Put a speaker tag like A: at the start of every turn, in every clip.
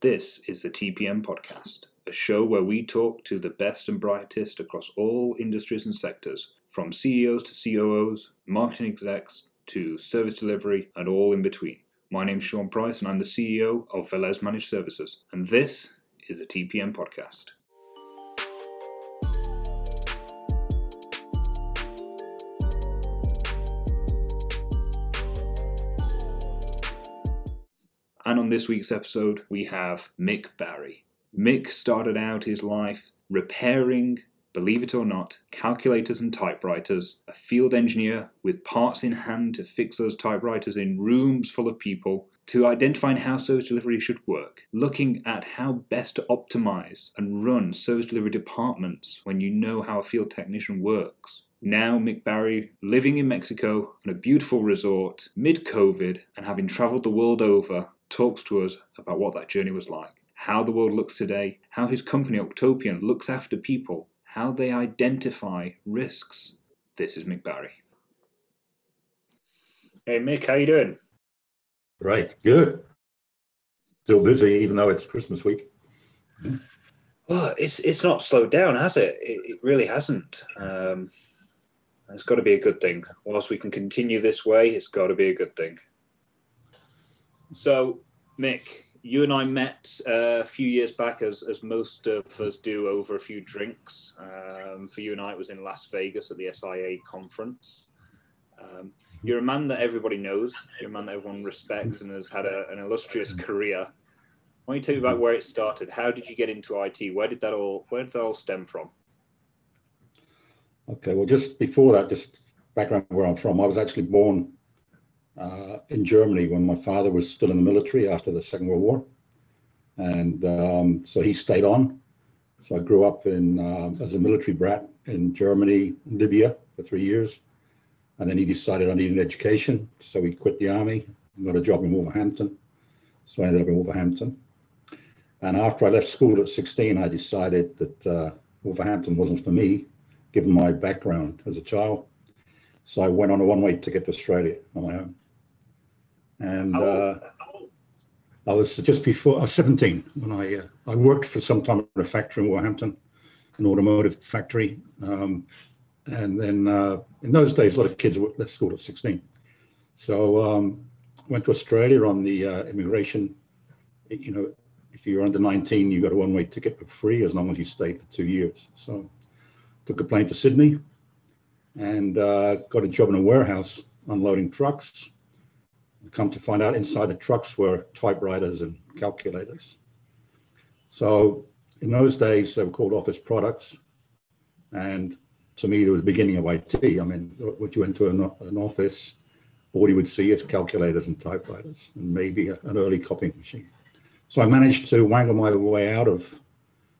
A: This is the TPM Podcast, a show where we talk to the best and brightest across all industries and sectors, from CEOs to COOs, marketing execs to service delivery, and all in between. My name's Sean Price, and I'm the CEO of Velez Managed Services, and this is the TPM Podcast. And on this week's episode, we have Mick Barry. Mick started out his life repairing, believe it or not, calculators and typewriters, a field engineer with parts in hand to fix those typewriters in rooms full of people, to identifying how service delivery should work, looking at how best to optimize and run service delivery departments when you know how a field technician works. Now, Mick Barry, living in Mexico on a beautiful resort mid COVID and having traveled the world over, talks to us about what that journey was like, how the world looks today, how his company Octopian looks after people, how they identify risks. This is Mick Barry. Hey Mick, how you doing?
B: Right, good. Still busy, even though it's Christmas week.
A: Well, it's it's not slowed down, has it? It, it really hasn't. Um, it's got to be a good thing. Whilst we can continue this way, it's got to be a good thing. So, Mick, you and I met uh, a few years back, as, as most of us do, over a few drinks. Um, for you and I, it was in Las Vegas at the SIA conference. Um, you're a man that everybody knows. You're a man that everyone respects and has had a, an illustrious career. Why don't you tell me about where it started? How did you get into IT? Where did that all Where did that all stem from?
B: Okay, well, just before that, just background where I'm from. I was actually born uh, in Germany when my father was still in the military after the Second World War, and um, so he stayed on. So I grew up in uh, as a military brat in Germany, Libya for three years, and then he decided I needed education, so he quit the army and got a job in Wolverhampton. So I ended up in Wolverhampton. And after I left school at 16, I decided that uh, Wolverhampton wasn't for me, given my background as a child. So I went on a one-way ticket to Australia on my own and uh, I was just before I was 17 when I uh, I worked for some time at a factory in Wolverhampton, an automotive factory, um, and then uh, in those days a lot of kids left school at 16, so um, went to Australia on the uh, immigration. You know, if you're under 19, you got a one-way ticket for free as long as you stayed for two years. So took a plane to Sydney and uh, got a job in a warehouse unloading trucks come to find out inside the trucks were typewriters and calculators. So in those days, they were called office products. And to me, there was the beginning of IT. I mean, when you went to an, an office, all you would see is calculators and typewriters and maybe an early copying machine. So I managed to wangle my way out of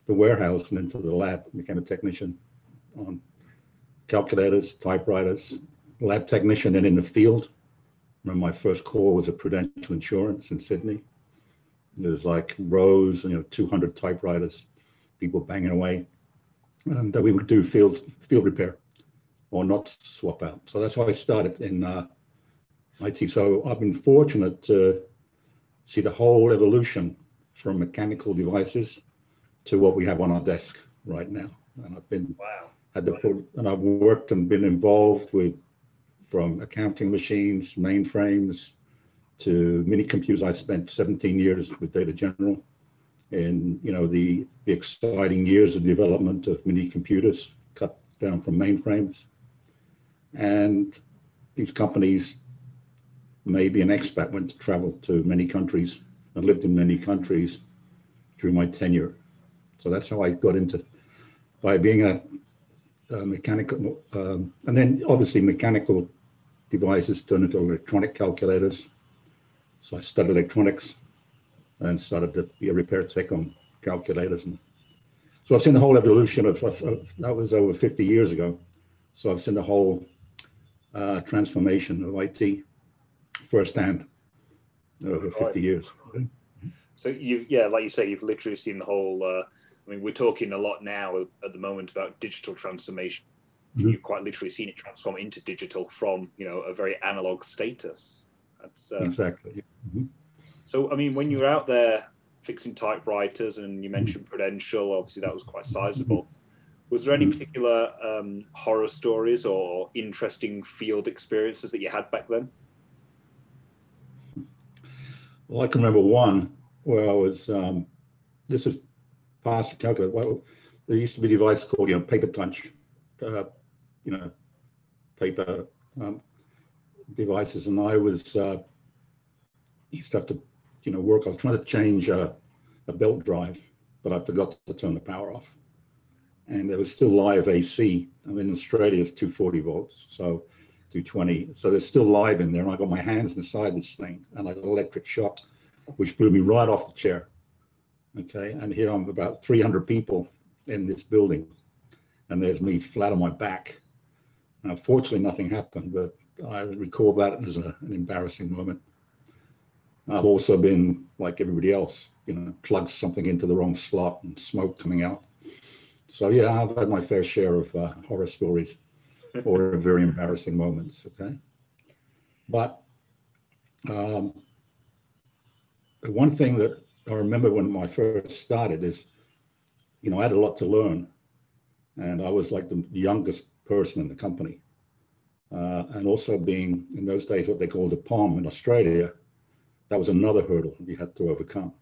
B: the warehouse and into the lab, became a technician on calculators, typewriters, lab technician, and in the field remember my first call was a Prudential Insurance in Sydney. There was like rows, you know, 200 typewriters, people banging away, and uh, we would do field field repair or not swap out. So that's how I started in uh, IT. So I've been fortunate to see the whole evolution from mechanical devices to what we have on our desk right now. And I've been wow. had the and I've worked and been involved with from accounting machines, mainframes, to mini computers. I spent 17 years with Data General, and you know the, the exciting years of development of mini computers, cut down from mainframes, and these companies. Maybe an expat went to travel to many countries and lived in many countries during my tenure. So that's how I got into by being a, a mechanical, um, and then obviously mechanical devices turned into electronic calculators. So I studied electronics and started to be a repair tech on calculators. And so I've seen the whole evolution of, of, of that was over 50 years ago. So I've seen the whole uh, transformation of IT firsthand over 50 years.
A: So you, yeah, like you say, you've literally seen the whole. Uh, I mean, we're talking a lot now at the moment about digital transformation mm-hmm. you've quite literally seen it transform into digital from you know a very analog status.
B: That's uh, exactly. Mm-hmm.
A: So I mean, when you were out there fixing typewriters, and you mentioned Prudential. Obviously, that was quite sizable. Was there any particular um, horror stories or interesting field experiences that you had back then?
B: Well, I can remember one where I was. Um, this was past calculator. Well, there used to be a device called you know paper punch, uh, you know, paper um, devices, and I was uh, used to have to you know work. I was trying to change a, a belt drive, but I forgot to turn the power off and there was still live AC. I mean, in Australia, it's 240 volts, so 220. So there's still live in there. And I got my hands inside this thing and I got an electric shock, which blew me right off the chair. Okay. And here I'm about 300 people in this building, and there's me flat on my back. Now, fortunately, nothing happened, but I recall that as a, an embarrassing moment. I've also been like everybody else, you know, plugged something into the wrong slot and smoke coming out so yeah, I've had my fair share of uh, horror stories or very embarrassing moments. Okay, but um, one thing that I remember when I first started is, you know, I had a lot to learn, and I was like the youngest person in the company, uh, and also being in those days what they called a POM in Australia, that was another hurdle you had to overcome.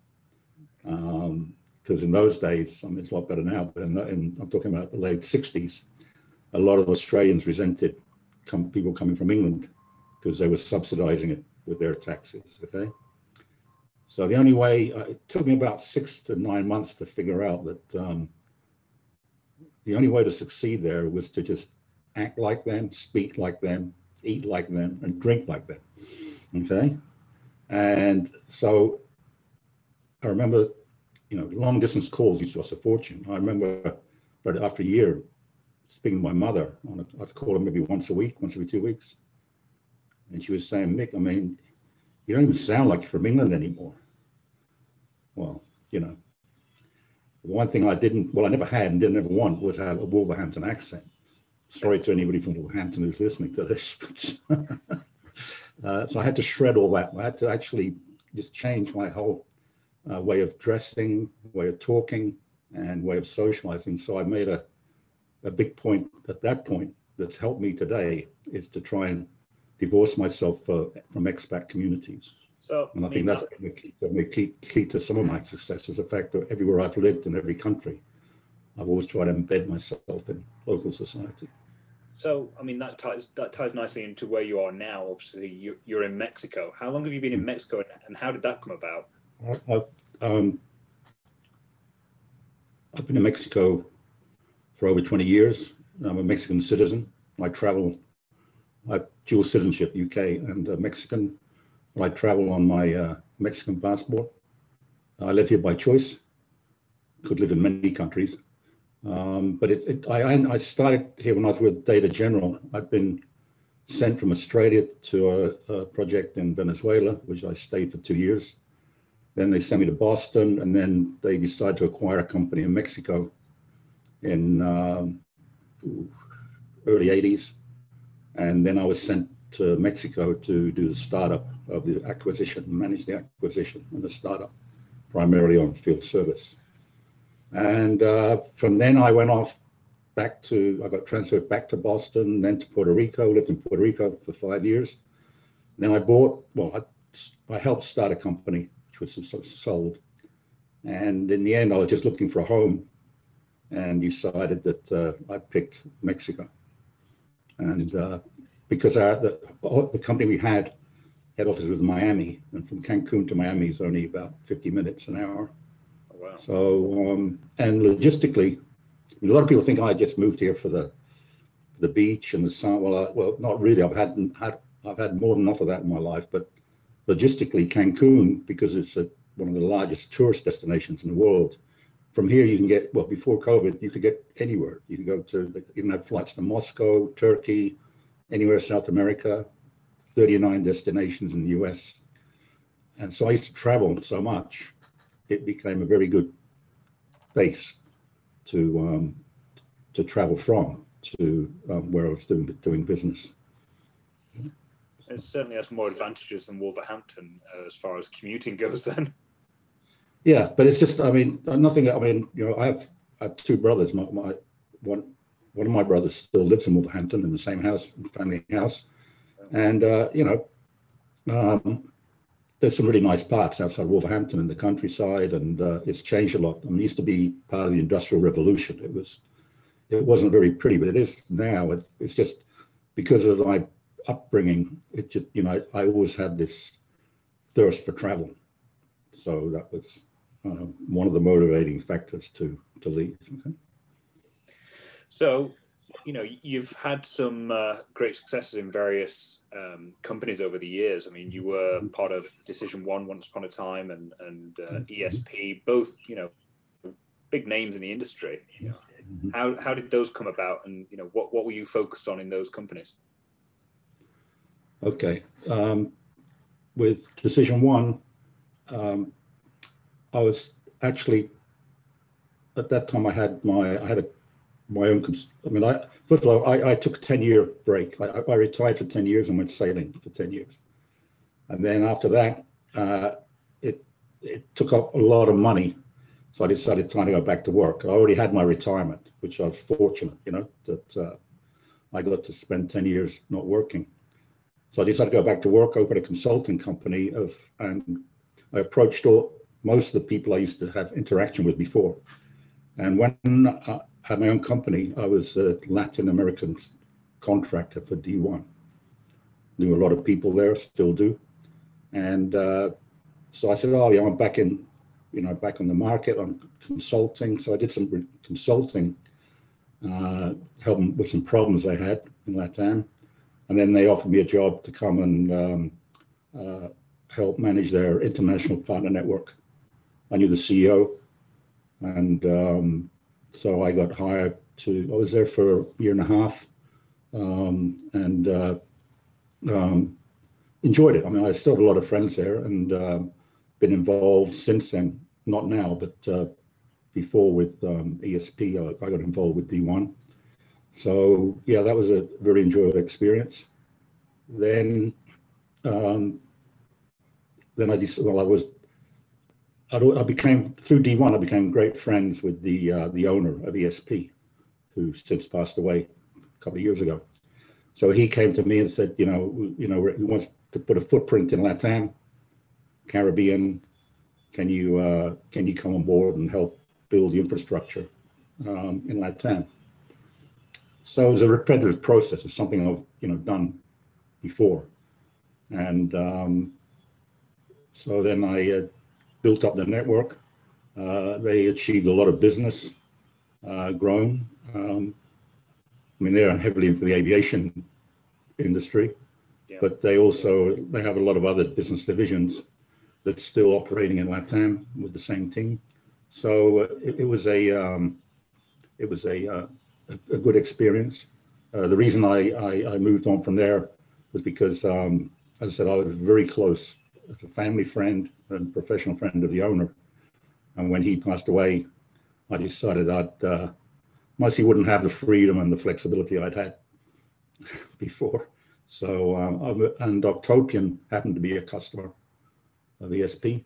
B: Um, because in those days, I mean, it's a lot better now, but in, the, in, I'm talking about the late 60s, a lot of Australians resented come, people coming from England because they were subsidizing it with their taxes, okay? So the only way, uh, it took me about six to nine months to figure out that um, the only way to succeed there was to just act like them, speak like them, eat like them, and drink like them, okay? And so I remember you know, long distance calls used to cost a fortune. I remember, but after a year, speaking to my mother, on a, I'd call her maybe once a week, once every two weeks, and she was saying, Mick, I mean, you don't even sound like you're from England anymore. Well, you know, one thing I didn't, well, I never had and didn't ever want was have a Wolverhampton accent. Sorry to anybody from Wolverhampton who's listening to this. But uh, so I had to shred all that. I had to actually just change my whole uh, way of dressing, way of talking, and way of socializing. So I made a, a big point at that point that's helped me today is to try and divorce myself uh, from expat communities. So, and I, think that's key, the key, key to some of my success is the fact that everywhere I've lived in every country, I've always tried to embed myself in local society.
A: So, I mean, that ties that ties nicely into where you are now. Obviously, you, you're in Mexico. How long have you been in Mexico, and how did that come about?
B: I've, um, I've been in Mexico for over 20 years. I'm a Mexican citizen. I travel, I have dual citizenship, UK and uh, Mexican. I travel on my uh, Mexican passport. I live here by choice. Could live in many countries. Um, but it, it, I, I started here when I was with Data General. I've been sent from Australia to a, a project in Venezuela, which I stayed for two years. Then they sent me to Boston, and then they decided to acquire a company in Mexico in um, early 80s. And then I was sent to Mexico to do the startup of the acquisition, manage the acquisition and the startup, primarily on field service. And uh, from then I went off back to, I got transferred back to Boston, then to Puerto Rico, lived in Puerto Rico for five years. Then I bought, well, I, I helped start a company which was sold. And in the end, I was just looking for a home and decided that uh, I'd pick Mexico. And uh, because our, the, the company we had, head office was Miami, and from Cancun to Miami is only about 50 minutes an hour. Wow. So, um, and logistically, a lot of people think I just moved here for the the beach and the sun. Well, I, well, not really. I've had, had I've had more than enough of that in my life, but logistically, Cancun, because it's a, one of the largest tourist destinations in the world, from here you can get, well, before COVID, you could get anywhere. You could go to, even have flights to Moscow, Turkey, anywhere South America, 39 destinations in the US. And so I used to travel so much, it became a very good base to um, to travel from to um, where I was doing doing business
A: it certainly has more advantages than Wolverhampton uh, as far as commuting goes. Then.
B: yeah, but it's just I mean nothing. I mean you know I have I have two brothers. My, my one one of my brothers still lives in Wolverhampton in the same house, family house, and uh, you know. Um, there's some really nice parts outside Wolverhampton in the countryside, and uh, it's changed a lot. I mean, it used to be part of the Industrial Revolution. It was, it wasn't very pretty, but it is now. It's, it's just because of my upbringing. It just, you know, I, I always had this thirst for travel, so that was uh, one of the motivating factors to to leave. Okay.
A: So you know you've had some uh, great successes in various um, companies over the years. I mean, you were part of Decision One once upon a time, and and uh, mm-hmm. ESP, both you know big names in the industry. You know, mm-hmm. how how did those come about, and you know what what were you focused on in those companies?
B: Okay, um, with Decision One, um, I was actually at that time I had my I had a my own. I mean, I first of all, I, I took a ten year break. I, I, retired for ten years and went sailing for ten years, and then after that, uh, it it took up a lot of money, so I decided trying to go back to work. I already had my retirement, which I was fortunate, you know, that uh, I got to spend ten years not working. So I decided to go back to work, open a consulting company of, and I approached all most of the people I used to have interaction with before. And when uh, had my own company. I was a Latin American contractor for D1. Knew a lot of people there, still do. And uh, so I said, oh, yeah, I'm back in, you know, back on the market. I'm consulting. So I did some consulting, uh, helping with some problems they had in Latam. And then they offered me a job to come and um, uh, help manage their international partner network. I knew the CEO and um, so I got hired to, I was there for a year and a half um, and uh, um, enjoyed it. I mean, I still have a lot of friends there and uh, been involved since then, not now, but uh, before with um, ESP, I, I, got involved with D1. So yeah, that was a very enjoyable experience. Then, um, then I decided, well, I was I became through D1. I became great friends with the uh, the owner of ESP, who since passed away a couple of years ago. So he came to me and said, you know, you know, he wants to put a footprint in Latam, Caribbean. Can you uh, can you come on board and help build the infrastructure um, in Latam? So it was a repetitive process. It's something I've you know done before, and um, so then I uh, built up their network. Uh, they achieved a lot of business, uh, growing. Um, I mean, they're heavily into the aviation industry, yeah. but they also they have a lot of other business divisions that's still operating in Latam with the same team. So uh, it, it, was a um, it was a, uh, a, a good experience. Uh, the reason I, I, I moved on from there was because, um, as I said, I was very close as a family friend and professional friend of the owner. And when he passed away, I decided I'd, uh, mostly wouldn't have the freedom and the flexibility I'd had before. So, um, and Octopian happened to be a customer of ESP.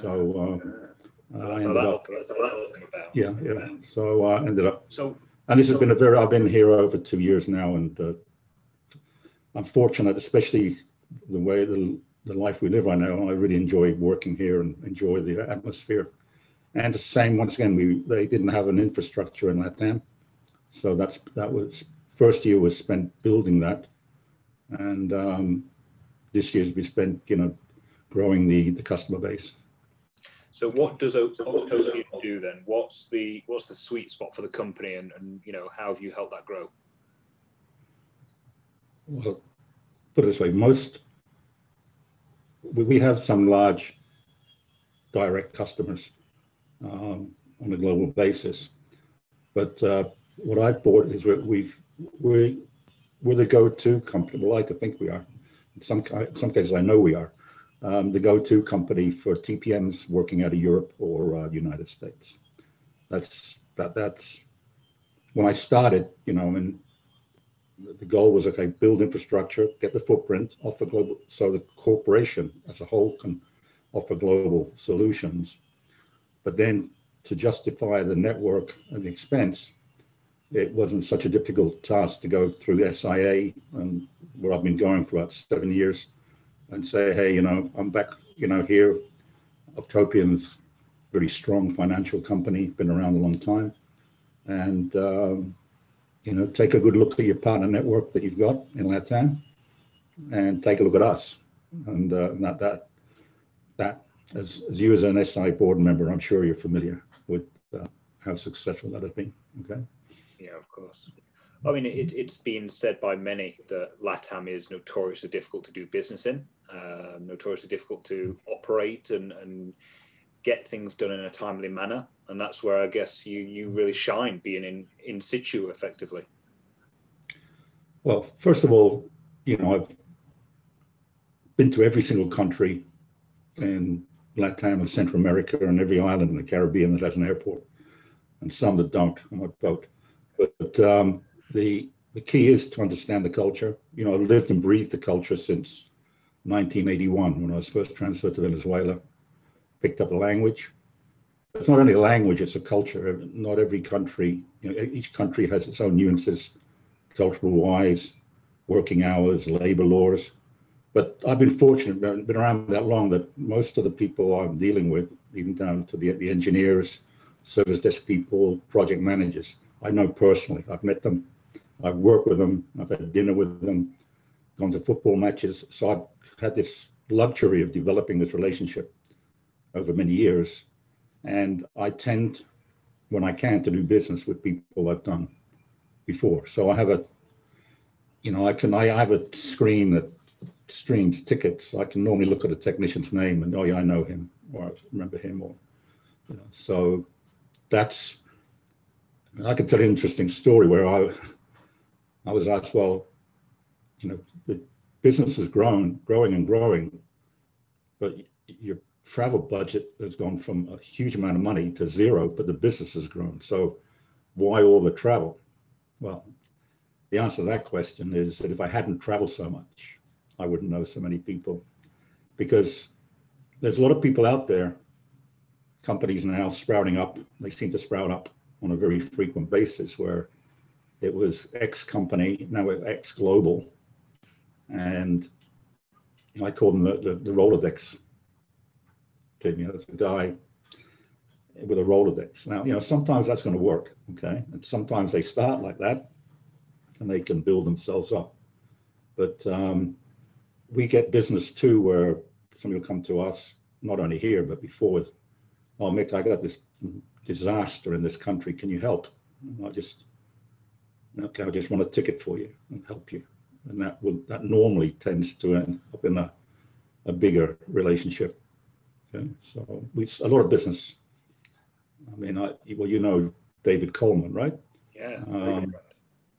B: So, uh, so I ended up, yeah, yeah. So I uh, ended up, so, and this has been a very, I've been here over two years now and uh, I'm fortunate, especially the way the the life we live right now. I really enjoy working here and enjoy the atmosphere. And the same, once again, we they didn't have an infrastructure in Latam, so that's that was first year was spent building that, and um, this year's we spent you know growing the the customer base.
A: So what does Octopian do then? What's the what's the sweet spot for the company, and, and you know how have you helped that grow?
B: Well, put it this way: most we have some large direct customers um, on a global basis. But uh, what I've bought is we we're the go-to company. We like to think we are. In some some cases, I know we are um, the go-to company for TPMs working out of Europe or uh, United States. That's that that's when I started. You know, I mean, the goal was okay, build infrastructure, get the footprint, offer global, so the corporation as a whole can offer global solutions. But then to justify the network and the expense, it wasn't such a difficult task to go through SIA and where I've been going for about seven years and say, hey, you know, I'm back, you know, here. Octopian's very strong financial company, been around a long time. And, um, you know, take a good look at your partner network that you've got in LATAM and take a look at us. And uh, that, that, that as, as you as an SI board member, I'm sure you're familiar with uh, how successful that has been. Okay.
A: Yeah, of course. I mean, it, has been said by many that LATAM is notoriously difficult to do business in, uh, notoriously difficult to operate and, and get things done in a timely manner. And that's where I guess you, you really shine being in, in situ effectively.
B: Well, first of all, you know, I've been to every single country in Latin and Central America and every island in the Caribbean that has an airport, and some that don't on my boat. But um, the the key is to understand the culture. You know, I've lived and breathed the culture since 1981 when I was first transferred to Venezuela. Picked up a language. It's not only a language; it's a culture. Not every country, you know, each country has its own nuances, cultural wise, working hours, labor laws. But I've been fortunate, been around that long, that most of the people I'm dealing with, even down to the, the engineers, service desk people, project managers, I know personally. I've met them, I've worked with them, I've had dinner with them, gone to football matches. So I've had this luxury of developing this relationship over many years. And I tend, when I can, to do business with people I've done before. So I have a, you know, I can, I have a screen that streams tickets. I can normally look at a technician's name and, oh yeah, I know him, or I remember him, or, you know, so that's, I could tell an interesting story where I, I was asked, well, you know, the business has grown, growing and growing, but your travel budget has gone from a huge amount of money to zero, but the business has grown. So why all the travel? Well, the answer to that question is that if I hadn't traveled so much, I wouldn't know so many people because there's a lot of people out there, companies now sprouting up. They seem to sprout up on a very frequent basis where it was X company, now it's X global. And I call them the, the, the Rolodex know, it's a guy with a Rolodex. Now, you know, sometimes that's going to work, okay? And sometimes they start like that and they can build themselves up. But um, we get business too where somebody will come to us, not only here, but before, oh, Mick, I got this disaster in this country. Can you help? And I just, okay, I just want a ticket for you and help you. And that will, that normally tends to end up in a, a bigger relationship. Okay, so we, a lot of business. I mean, I, well, you know David Coleman, right?
A: Yeah. Um,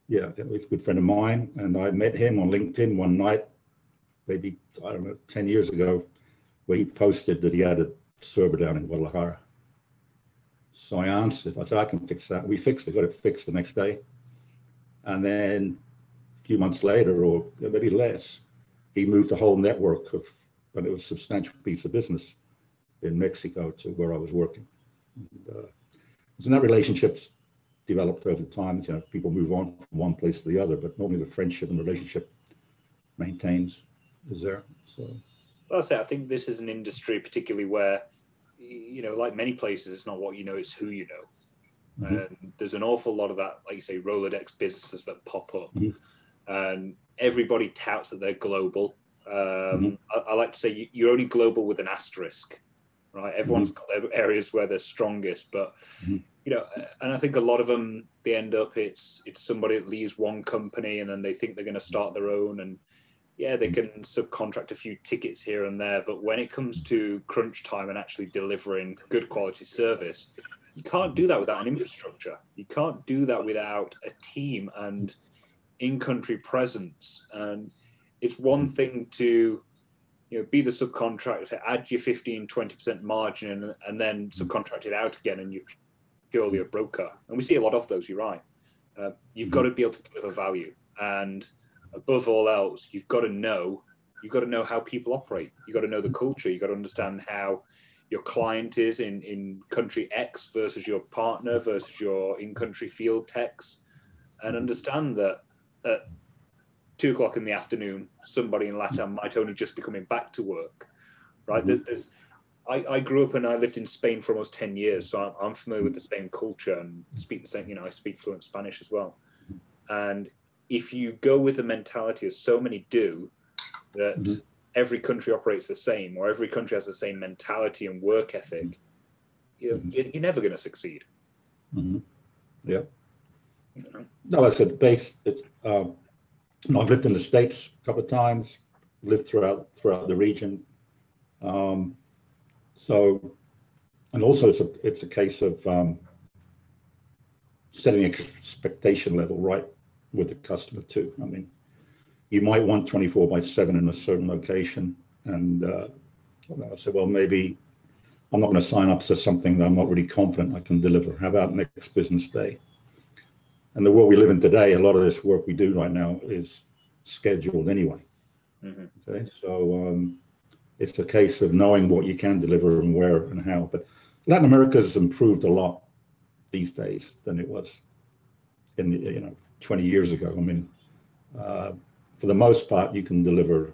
B: yeah, he's a good friend of mine. And I met him on LinkedIn one night, maybe, I don't know, 10 years ago, where he posted that he had a server down in Guadalajara. So I answered, I said, I can fix that. We fixed it, got it fixed the next day. And then a few months later, or maybe less, he moved a whole network of, and it was a substantial piece of business in Mexico to where I was working. And, uh, so that relationships developed over time. You know, people move on from one place to the other, but normally the friendship and relationship maintains is there. So,
A: well, I say I think this is an industry particularly where you know, like many places, it's not what you know, it's who you know. Mm-hmm. And there's an awful lot of that, like you say, Rolodex businesses that pop up, mm-hmm. and everybody touts that they're global. Um, mm-hmm. I, I, like to say you, are only global with an asterisk, right? Everyone's mm-hmm. got their areas where they're strongest, but mm-hmm. you know, and I think a lot of them they end up it's it's somebody that leaves one company and then they think they're going to start their own and yeah, they can subcontract a few tickets here and there, but when it comes to crunch time and actually delivering good quality service, you can't do that without an infrastructure. You can't do that without a team and in-country presence. And it's one thing to you know be the subcontractor, add your 15, 20% margin, and, and then mm. subcontract it out again, and you're purely a broker. And we see a lot of those. You're right. Uh, you've mm-hmm. got to be able to deliver value and above all else, you've got to know you've got to know how people operate. You've got to know the mm-hmm. culture. You've got to understand how your client is in in country X versus your partner versus your in country field techs, and mm-hmm. understand that at two o'clock in the afternoon, somebody in Latam might only just be coming back to work, right? Mm-hmm. There's, I, I, grew up and I lived in Spain for almost 10 years, so I'm, I'm, familiar with the same culture and speak the same, you know, I speak fluent Spanish as well. And if you go with the mentality as so many do, that mm-hmm. every country operates the same or every country has the same mentality and work ethic, you're, mm-hmm. you're never going to succeed.
B: Mm-hmm. Yeah. No, I said base. It's, um, I've lived in the states a couple of times, lived throughout throughout the region. Um, so, and also it's a it's a case of um, setting expectation level right with the customer too. I mean, you might want 24 by 7 in a certain location, and uh, I said, well, maybe I'm not going to sign up to something that I'm not really confident I can deliver. How about next business day? And the world we live in today, a lot of this work we do right now is scheduled anyway. Mm-hmm. Okay, so um, it's a case of knowing what you can deliver and where and how. But Latin America has improved a lot these days than it was in the, you know 20 years ago. I mean, uh, for the most part, you can deliver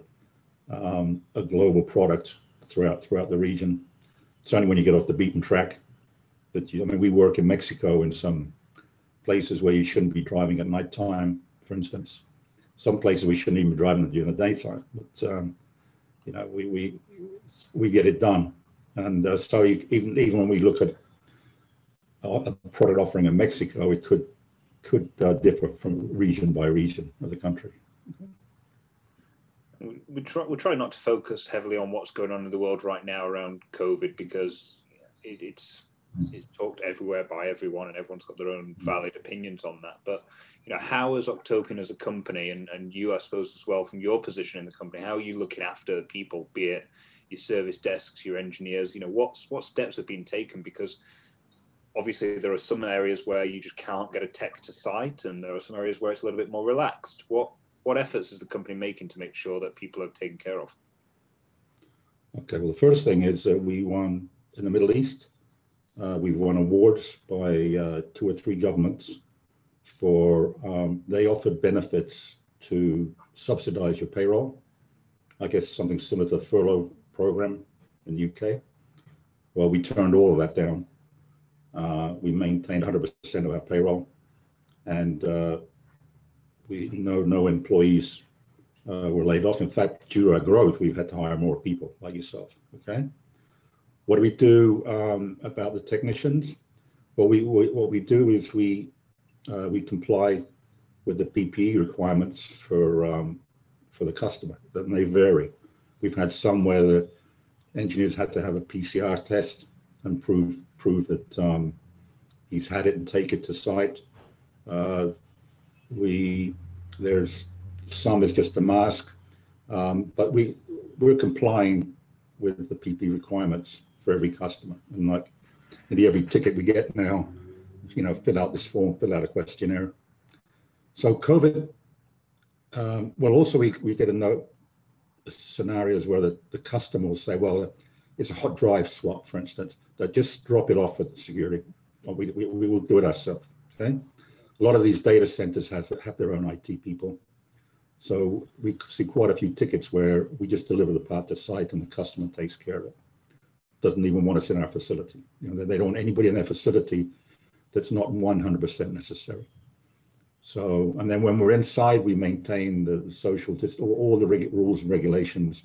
B: um, a global product throughout throughout the region. It's only when you get off the beaten track that you. I mean, we work in Mexico in some places where you shouldn't be driving at night time, for instance. Some places we shouldn't even be driving during the daytime. But um, you know, we we we get it done. And uh, so you, even even when we look at a product offering in Mexico, it could could uh, differ from region by region of the country.
A: We try we try not to focus heavily on what's going on in the world right now around COVID because it, it's Mm. it's talked everywhere by everyone and everyone's got their own mm. valid opinions on that. But you know how is octopian as a company and, and you i suppose as well from your position in the company how are you looking after people be it your service desks your engineers? You know what's what steps have been taken? Because obviously there are some areas where you just can't get a tech to site and there are some areas where it's a little bit more relaxed. What what efforts is the company making to make sure that people are taken care of?
B: Okay well the first thing is that we won in the middle east uh, we've won awards by uh, two or three governments for um, they offered benefits to subsidize your payroll. I guess something similar to the furlough program in the UK. Well, we turned all of that down. Uh, we maintained 100% of our payroll, and uh, we no no employees uh, were laid off. In fact, due to our growth, we've had to hire more people like yourself. Okay. What do we do um, about the technicians? Well, we, we, what we do is we uh, we comply with the PPE requirements for um, for the customer, and they vary. We've had some where the engineers had to have a PCR test and prove prove that um, he's had it and take it to site. Uh, we there's some is just a mask, um, but we we're complying with the PP requirements for every customer. And like maybe every ticket we get now, you know, fill out this form, fill out a questionnaire. So COVID, um, well, also we, we get a note scenarios where the, the customer will say, well, it's a hot drive swap, for instance, that just drop it off the security. Or we, we, we will do it ourselves, okay? A lot of these data centers have, have their own IT people. So we see quite a few tickets where we just deliver the part to site and the customer takes care of it doesn't even want us in our facility. You know, they don't want anybody in their facility that's not 100% necessary. So, and then when we're inside, we maintain the social distance, all the reg- rules and regulations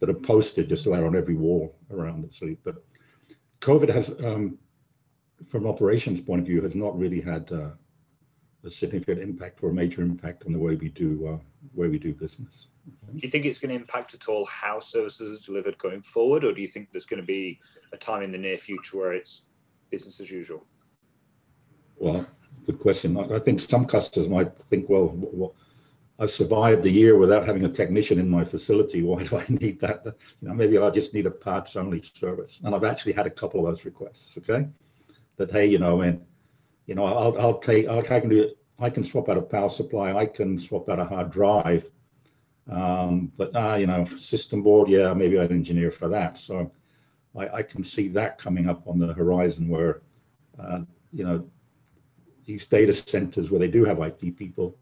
B: that are posted just about on every wall around it. So, but COVID has, um, from operations point of view, has not really had uh, a significant impact or a major impact on the way we do uh, way we do business.
A: Do you think it's going to impact at all how services are delivered going forward, or do you think there's going to be a time in the near future where it's business as usual?
B: Well, good question. I think some customers might think, well, well I've survived a year without having a technician in my facility. Why do I need that? You know, maybe I just need a parts only service. And I've actually had a couple of those requests. Okay, that hey, you know, and you know, I'll I'll take I can do I can swap out a power supply. I can swap out a hard drive um, but uh, you know, system board, yeah, maybe I'd engineer for that. So I, I can see that coming up on the horizon where, uh, you know, these data centers where they do have IT people,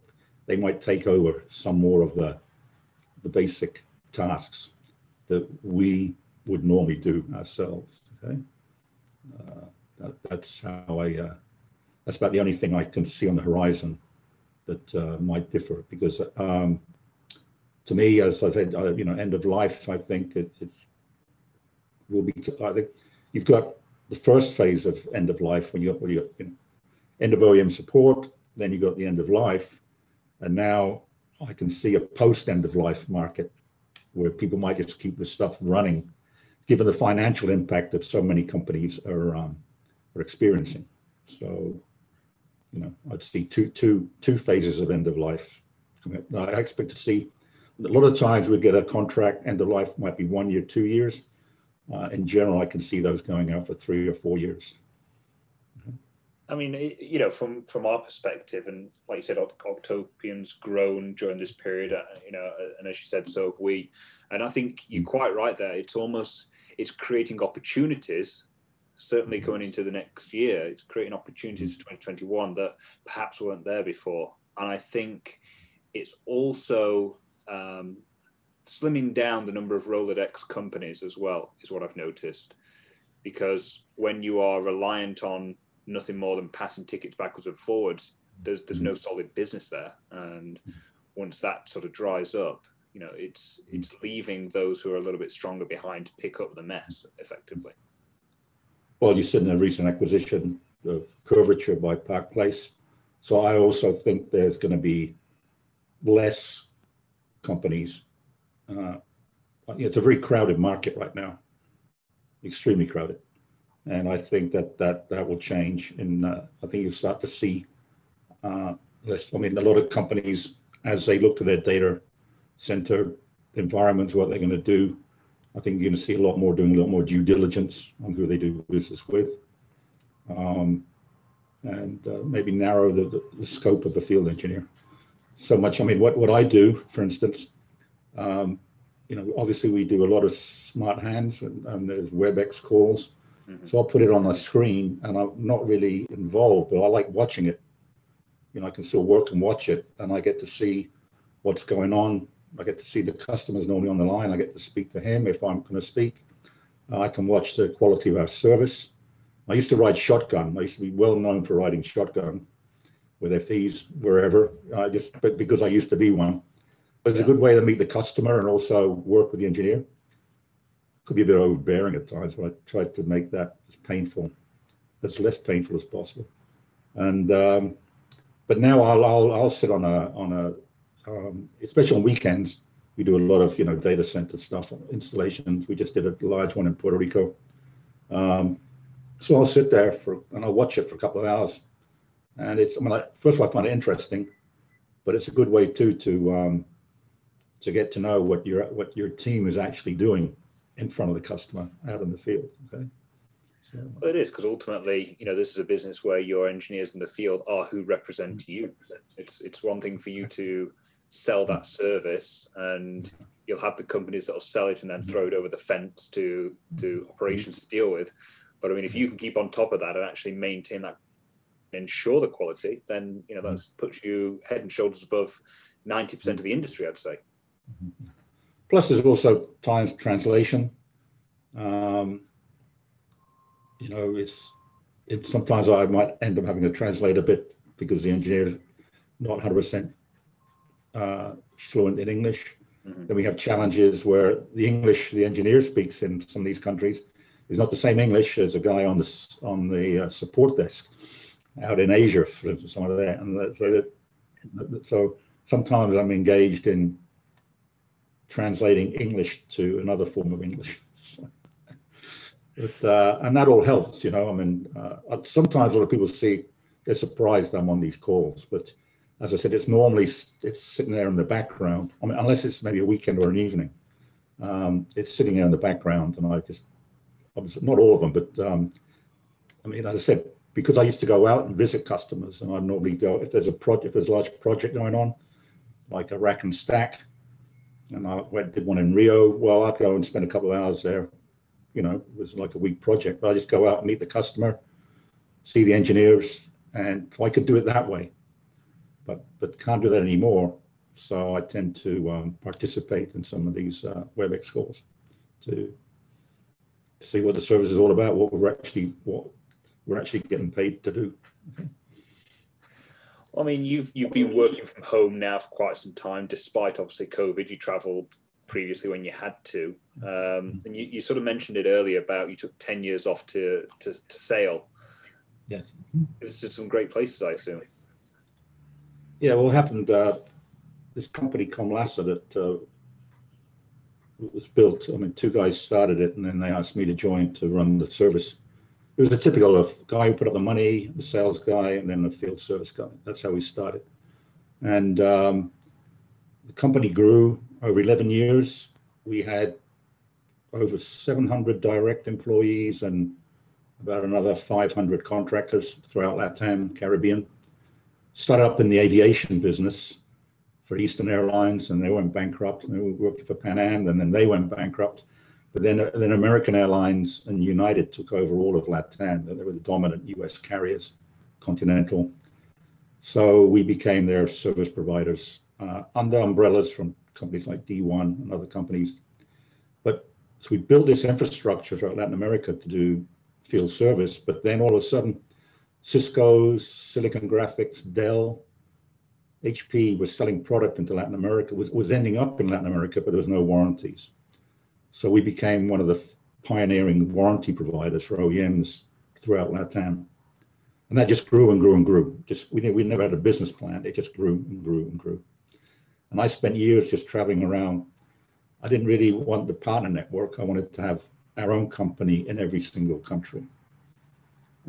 B: they might take over some more of the the basic tasks that we would normally do ourselves. Okay, uh, that, that's how I. That's about the only thing I can see on the horizon that uh, might differ because um, to me, as I said, uh, you know, end of life, I think it, it's will be. I think you've got the first phase of end of life when you got, you, you know, end of OEM support, then you got the end of life, and now I can see a post end of life market where people might just keep the stuff running, given the financial impact that so many companies are um, are experiencing. So, you know, I'd see two two two phases of end of life. I expect to see a lot of times we get a contract end of life might be one year, two years. Uh, in general, I can see those going out for three or four years.
A: I mean, you know, from from our perspective, and like you said, Octopian's grown during this period. Uh, you know, uh, and as you said, so have we. And I think you're mm. quite right there. It's almost it's creating opportunities. Certainly, coming into the next year, it's creating opportunities mm. for 2021 that perhaps weren't there before. And I think it's also um, slimming down the number of Rolodex companies as well is what I've noticed. Because when you are reliant on nothing more than passing tickets backwards and forwards, there's there's no mm. solid business there. And mm. once that sort of dries up, you know, it's it's leaving those who are a little bit stronger behind to pick up the mess effectively.
B: Well, you said in a recent acquisition of Curvature by Park Place. So I also think there's going to be less companies uh, it's a very crowded market right now, extremely crowded, and I think that that that will change. And uh, I think you'll start to see uh, less. I mean, a lot of companies as they look to their data center environments, what they're going to do. I think you're going to see a lot more doing a lot more due diligence on who they do business with, um, and uh, maybe narrow the, the scope of the field engineer so much. I mean, what what I do, for instance. Um, you know, obviously we do a lot of smart hands and, and there's WebEx calls. Mm-hmm. So I'll put it on a screen and I'm not really involved, but I like watching it. You know, I can still work and watch it and I get to see what's going on. I get to see the customers normally on the line. I get to speak to him if I'm going to speak. Uh, I can watch the quality of our service. I used to ride shotgun. I used to be well known for riding shotgun with FEs wherever. I just, but because I used to be one. It's yeah. a good way to meet the customer and also work with the engineer. Could be a bit overbearing at times, but I try to make that as painful, as less painful as possible. And um, but now I'll, I'll I'll sit on a on a um, especially on weekends. We do a lot of you know data center stuff installations. We just did a large one in Puerto Rico. Um, so I'll sit there for and I'll watch it for a couple of hours. And it's I mean, first of all, I find it interesting, but it's a good way too to um, to get to know what your what your team is actually doing in front of the customer out in the field. Okay.
A: Well, it is because ultimately, you know, this is a business where your engineers in the field are who represent you. It's it's one thing for you to sell that service, and you'll have the companies that'll sell it and then mm-hmm. throw it over the fence to to mm-hmm. operations to deal with. But I mean, if you can keep on top of that and actually maintain that, ensure the quality, then you know that puts you head and shoulders above ninety percent of the industry, I'd say.
B: Plus, there's also times translation. Um, you know, it's it, sometimes I might end up having to translate a bit because the engineer is not 100% uh, fluent in English. Mm-hmm. Then we have challenges where the English the engineer speaks in some of these countries is not the same English as a guy on the on the uh, support desk out in Asia, for some of that. And so, that, so sometimes I'm engaged in translating English to another form of English. but, uh, and that all helps, you know. I mean, uh, sometimes a lot of people see they're surprised I'm on these calls, but as I said, it's normally it's sitting there in the background. I mean, unless it's maybe a weekend or an evening, um, it's sitting there in the background, and I just obviously not all of them, but um, I mean, as I said, because I used to go out and visit customers, and I normally go if there's a project, if there's a large project going on, like a rack and stack, and I went did one in Rio. Well, I'd go and spend a couple of hours there you know, it was like a week project. But I just go out and meet the customer, see the engineers, and I could do it that way. But but can't do that anymore. So I tend to um, participate in some of these uh, WebEx calls to see what the service is all about, what we're actually what we're actually getting paid to do. Okay.
A: I mean, you've you've been working from home now for quite some time, despite obviously COVID. You travelled previously when you had to, um, and you, you sort of mentioned it earlier about you took ten years off to to, to sail.
B: Yes,
A: this is some great places, I assume.
B: Yeah, well, what happened? Uh, this company Comlassa that uh, was built. I mean, two guys started it, and then they asked me to join to run the service. It was a typical of guy who put up the money, the sales guy, and then the field service guy. That's how we started. And um, the company grew over 11 years. We had over 700 direct employees and about another 500 contractors throughout Latin Caribbean. Started up in the aviation business for Eastern Airlines, and they went bankrupt. And they were working for Pan Am, and then they went bankrupt. But then, then American Airlines and United took over all of LATAM. They were the dominant U.S. carriers, Continental. So we became their service providers uh, under umbrellas from companies like D1 and other companies. But so we built this infrastructure throughout Latin America to do field service. But then all of a sudden, Cisco's, Silicon Graphics, Dell, HP was selling product into Latin America, was, was ending up in Latin America, but there was no warranties. So we became one of the pioneering warranty providers for OEMs throughout LATAM. And that just grew and grew and grew. Just we, we never had a business plan. It just grew and grew and grew. And I spent years just traveling around. I didn't really want the partner network. I wanted to have our own company in every single country.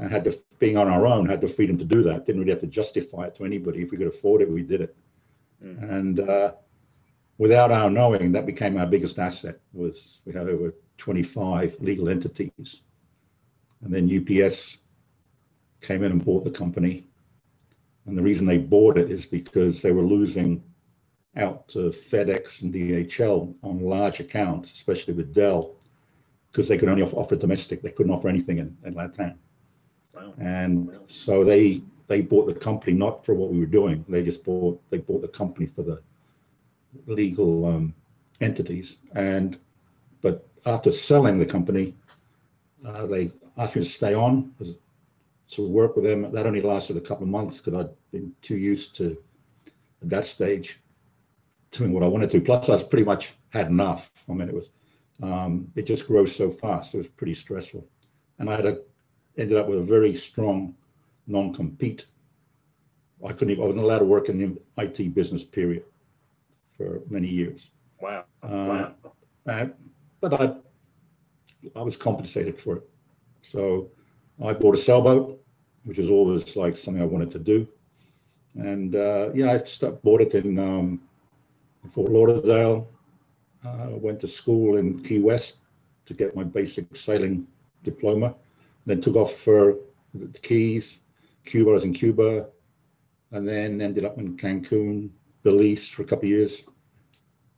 B: I had the being on our own, had the freedom to do that. Didn't really have to justify it to anybody. If we could afford it, we did it. Mm. And uh, without our knowing, that became our biggest asset. Was we had over 25 legal entities, and then UPS came in and bought the company. And the reason they bought it is because they were losing out to FedEx and DHL on large accounts, especially with Dell, because they could only offer domestic. They couldn't offer anything in, in Latin. And so they they bought the company not for what we were doing. They just bought they bought the company for the legal um, entities. And but after selling the company, uh, they asked me to stay on to work with them. That only lasted a couple of months because I'd been too used to at that stage doing what I wanted to. Plus, I was pretty much had enough. I mean, it was um, it just grows so fast. It was pretty stressful, and I had a ended up with a very strong non-compete. I couldn't even, I wasn't allowed to work in the IT business period for many years.
A: Wow. Uh, wow.
B: But I, I was compensated for it. So I bought a sailboat, which is always like something I wanted to do. And uh, yeah, I st- bought it in um, Fort Lauderdale. Uh, went to school in Key West to get my basic sailing diploma then took off for the Keys, Cuba. I was in Cuba, and then ended up in Cancun, Belize for a couple of years.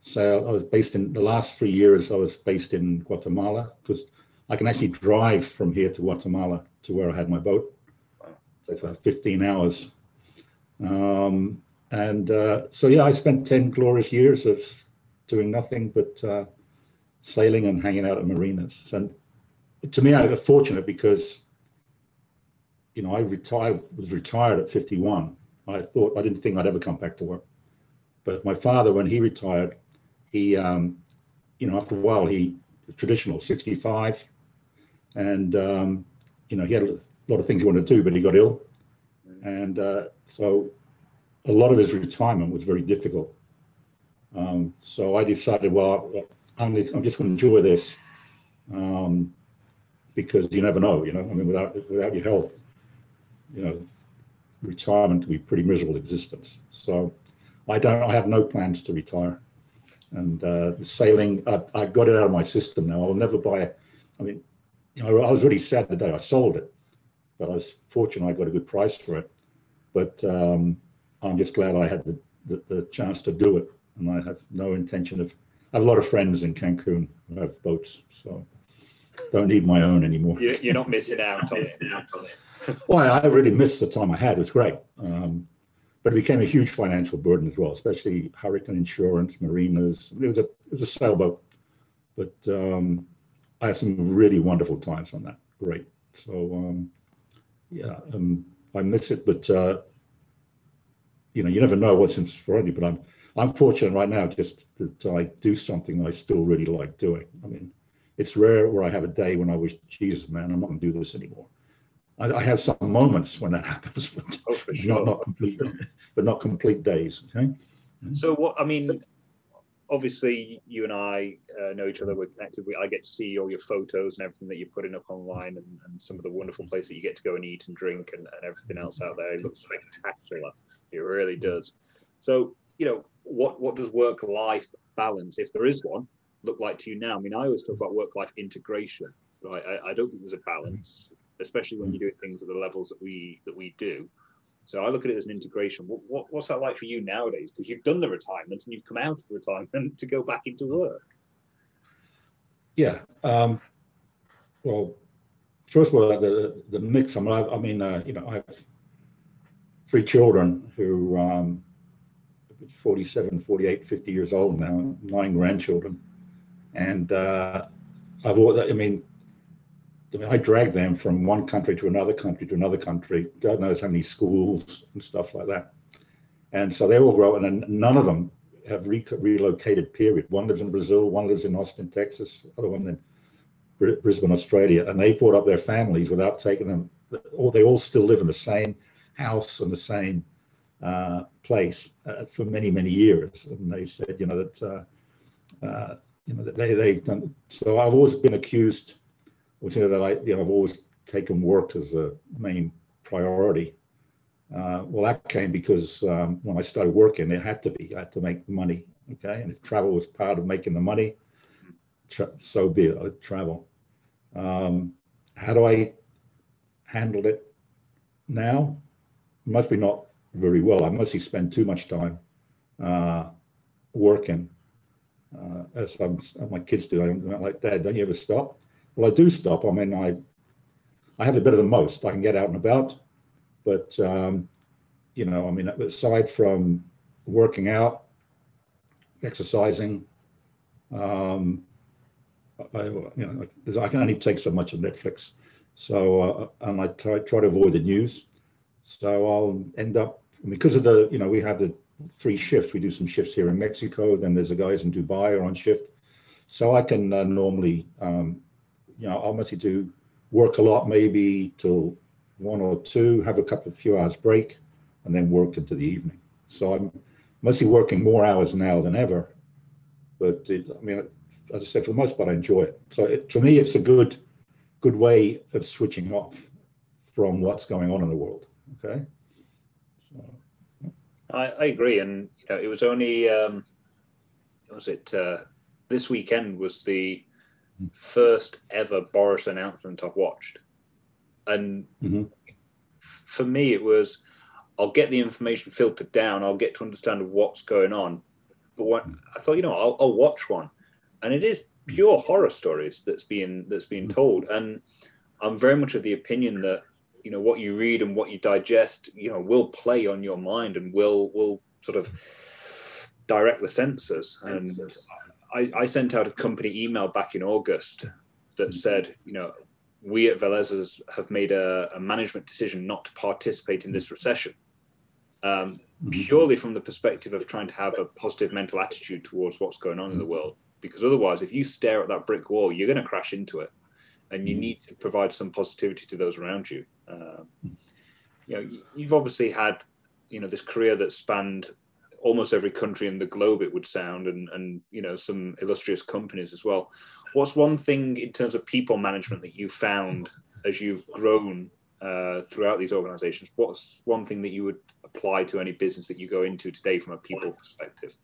B: So I was based in the last three years. I was based in Guatemala because I can actually drive from here to Guatemala to where I had my boat so for 15 hours. Um, and uh, so yeah, I spent 10 glorious years of doing nothing but uh, sailing and hanging out at marinas. And to me, I was fortunate because, you know, I retired, was retired at 51. I thought, I didn't think I'd ever come back to work. But my father, when he retired, he, um, you know, after a while, he, traditional, 65. And, um, you know, he had a lot of things he wanted to do, but he got ill. And uh, so a lot of his retirement was very difficult. Um, so I decided, well, I'm, I'm just going to enjoy this. Um, because you never know, you know. I mean, without without your health, you know, retirement can be pretty miserable existence. So, I don't. I have no plans to retire, and uh, the sailing. I, I got it out of my system now. I'll never buy. It. I mean, you know, I was really sad the day I sold it, but I was fortunate I got a good price for it. But um, I'm just glad I had the, the, the chance to do it, and I have no intention of. I have a lot of friends in Cancun who have boats, so don't need my own anymore.
A: You're not missing out on it.
B: well, I really missed the time I had. It was great. Um, but it became a huge financial burden as well, especially hurricane insurance, marinas. It was a, it was a sailboat. But um, I had some really wonderful times on that. Great. So, um, yeah, um, I miss it, but uh, you know, you never know what's in store for you. But I'm I'm fortunate right now just that I do something I still really like doing. I mean, it's rare where I have a day when I wish, Jesus, man, I'm not going to do this anymore. I, I, have some moments when that happens, but oh, sure. not, not complete, but not complete days. Okay.
A: So what I mean, obviously you and I uh, know each other. We're connected. We, I get to see all your photos and everything that you're putting up online, and, and some of the wonderful places that you get to go and eat and drink and, and everything else out there. It looks spectacular. It really does. So you know, what what does work life balance, if there is one, look like to you now? I mean, I always talk about work life integration. Right? I, I don't think there's a balance, especially when you're doing things at the levels that we that we do. So I look at it as an integration. What, what, what's that like for you nowadays? Because you've done the retirement and you've come out of retirement to go back into work.
B: Yeah. Um, well, first of all, the the mix. I mean, I, I mean, uh, you know, I have three children who um, 47, 48, 50 years old now, nine grandchildren. And uh, I've, I mean, I mean, I drag them from one country to another country to another country. God knows how many schools and stuff like that. And so they all grow, and none of them have re- relocated. Period. One lives in Brazil, one lives in Austin, Texas, other one in Brisbane, Australia, and they brought up their families without taking them. Or they all still live in the same house and the same uh, place uh, for many many years, and they said, you know that uh, uh, you know they they've done. So I've always been accused, or you know that I you know I've always taken work as a main priority. Uh, well, that came because um, when I started working, it had to be. I had to make money. Okay, and if travel was part of making the money, tra- so be it. I'd travel. Um, how do I handle it now? Must be not very well. I mostly spend too much time uh, working, uh, as, as, my kids do. I'm like, Dad, don't you ever stop? Well, I do stop. I mean, I I have it better than most. I can get out and about, but um, you know, I mean, aside from working out, exercising, um, I, you know, I can only take so much of Netflix. So, uh, and I try, try to avoid the news. So I'll end up because of the, you know, we have the three shifts. We do some shifts here in Mexico. Then there's the guys in Dubai are on shift. So I can uh, normally, um, you know, I'll mostly do work a lot, maybe till one or two, have a couple of few hours break, and then work into the evening. So I'm mostly working more hours now than ever. But it, I mean, as I said, for the most part, I enjoy it. So it, to me, it's a good, good way of switching off from what's going on in the world. Okay.
A: I, I agree, and you know, it was only um, was it uh, this weekend was the first ever Boris announcement I've watched, and mm-hmm. for me it was I'll get the information filtered down, I'll get to understand what's going on, but what I thought, you know, I'll, I'll watch one, and it is pure horror stories that's being that's being told, and I'm very much of the opinion that you know what you read and what you digest you know will play on your mind and will will sort of direct the senses and I, I sent out a company email back in august that said you know we at Velez's have made a, a, management decision not to participate in this recession. Um, mm-hmm. purely from the perspective of trying to have a positive mental attitude towards what's going on in the world. Because otherwise if you stare at that brick wall you're going to crash into it. And you mm-hmm. need to provide some positivity to those around you um, you know, you've obviously had, you know, this career that spanned almost every country in the globe. It would sound, and and you know, some illustrious companies as well. What's one thing in terms of people management that you found as you've grown uh, throughout these organizations? What's one thing that you would apply to any business that you go into today from a people perspective?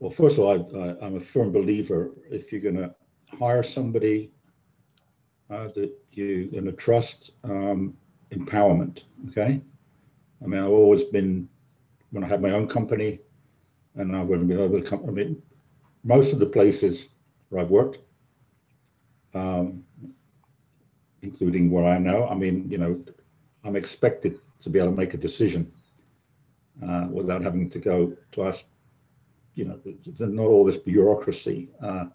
B: Well, first of all, I, am a firm believer if you're going to hire somebody uh, that you in a trust um, empowerment. Okay, I mean I've always been when I had my own company, and I went with other company. I mean, most of the places where I've worked, um, including where I am now. I mean, you know, I'm expected to be able to make a decision uh, without having to go to ask, you know, not all this bureaucracy. Uh,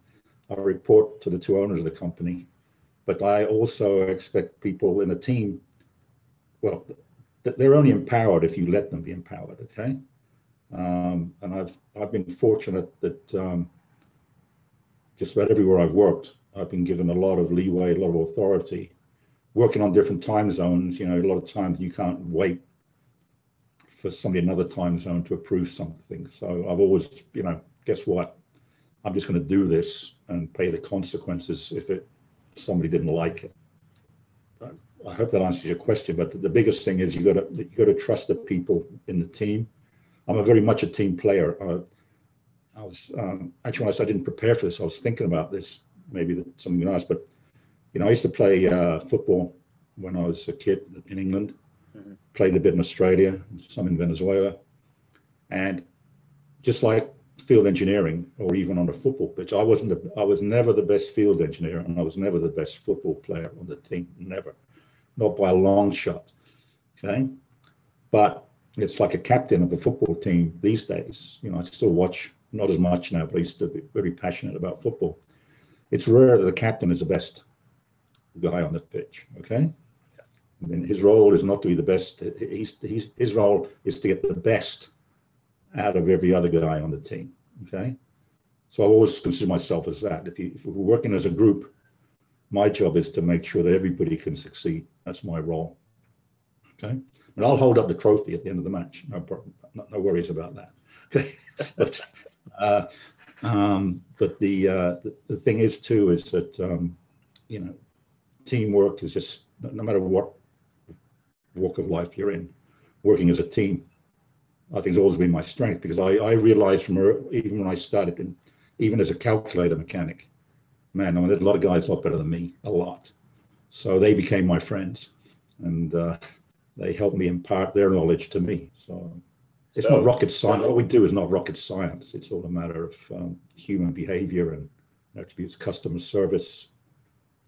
B: I report to the two owners of the company, but I also expect people in a team, well, they're only empowered if you let them be empowered, okay? Um, and I've I've been fortunate that um, just about everywhere I've worked, I've been given a lot of leeway, a lot of authority. Working on different time zones, you know, a lot of times you can't wait for somebody in another time zone to approve something. So I've always, you know, guess what? I'm just going to do this and pay the consequences if it somebody didn't like it. I hope that answers your question. But the biggest thing is you got to you got to trust the people in the team. I'm a very much a team player. Uh, I was um, actually when I, I didn't prepare for this, I was thinking about this. Maybe something else, but you know, I used to play uh, football when I was a kid in England. Mm-hmm. Played a bit in Australia, some in Venezuela, and just like field engineering or even on a football pitch, I wasn't. The, I was never the best field engineer, and I was never the best football player on the team. Never, not by a long shot. Okay, but it's like a captain of a football team these days. You know, I still watch not as much now, but I used to be very passionate about football. It's rare that the captain is the best guy on the pitch. Okay. I mean, his role is not to be the best. He's, he's, his role is to get the best out of every other guy on the team. Okay. So I always consider myself as that. If, you, if we're working as a group, my job is to make sure that everybody can succeed. That's my role. Okay. And I'll hold up the trophy at the end of the match. No problem. No, no worries about that. Okay. but uh, um, but the, uh, the, thing is too is that um, you know teamwork is just no matter what walk of life you're in, working as a team, I think has always been my strength because I, I realized from even when I started, in, even as a calculator mechanic, man, I mean, there's a lot of guys a lot better than me, a lot. So they became my friends, and uh, they helped me impart their knowledge to me. So it's so, not rocket science. What we do is not rocket science. It's all a matter of um, human behavior and attributes, customer service.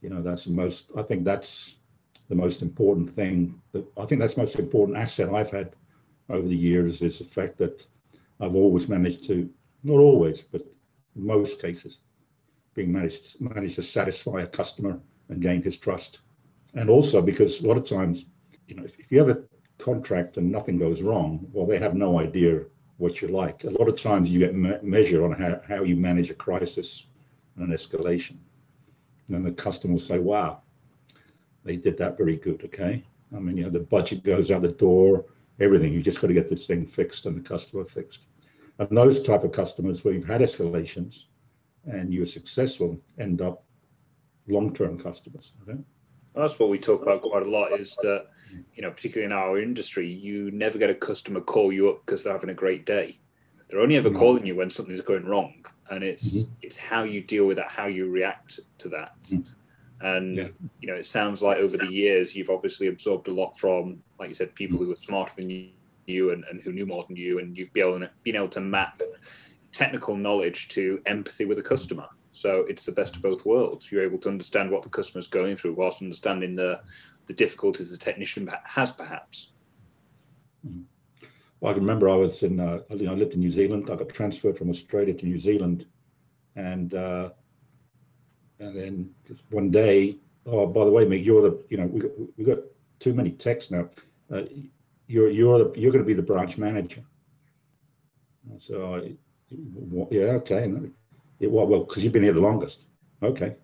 B: You know, that's the most. I think that's the most important thing. That I think that's the most important asset I've had over the years is the fact that I've always managed to, not always, but in most cases, being managed managed to satisfy a customer and gain his trust. And also because a lot of times, you know, if, if you have a contract and nothing goes wrong, well, they have no idea what you like. A lot of times you get me- measured on how, how you manage a crisis and an escalation. And then the customer will say, wow, they did that very good, okay? I mean, you know, the budget goes out the door, everything. You just got to get this thing fixed and the customer fixed. And those type of customers where you've had escalations and you're successful end up long-term customers. Okay?
A: that's what we talk about quite a lot is that, you know, particularly in our industry, you never get a customer call you up because they're having a great day. They're only ever mm-hmm. calling you when something's going wrong. And it's mm-hmm. it's how you deal with that, how you react to that. Mm-hmm. And yeah. you know, it sounds like over the years you've obviously absorbed a lot from, like you said, people who were smarter than you and, and who knew more than you, and you've been able, to, been able to map technical knowledge to empathy with a customer. So it's the best of both worlds. You're able to understand what the customer's going through whilst understanding the the difficulties the technician has perhaps.
B: Mm-hmm. Well, I can remember I was in, uh, you know, I lived in New Zealand. I got transferred from Australia to New Zealand, and uh, and then just one day, oh, by the way, Mick, you're the, you know, we got, we got too many texts now. Uh, you're you're the you're going to be the branch manager. So, I, yeah, okay. It, well, well, because you've been here the longest. Okay,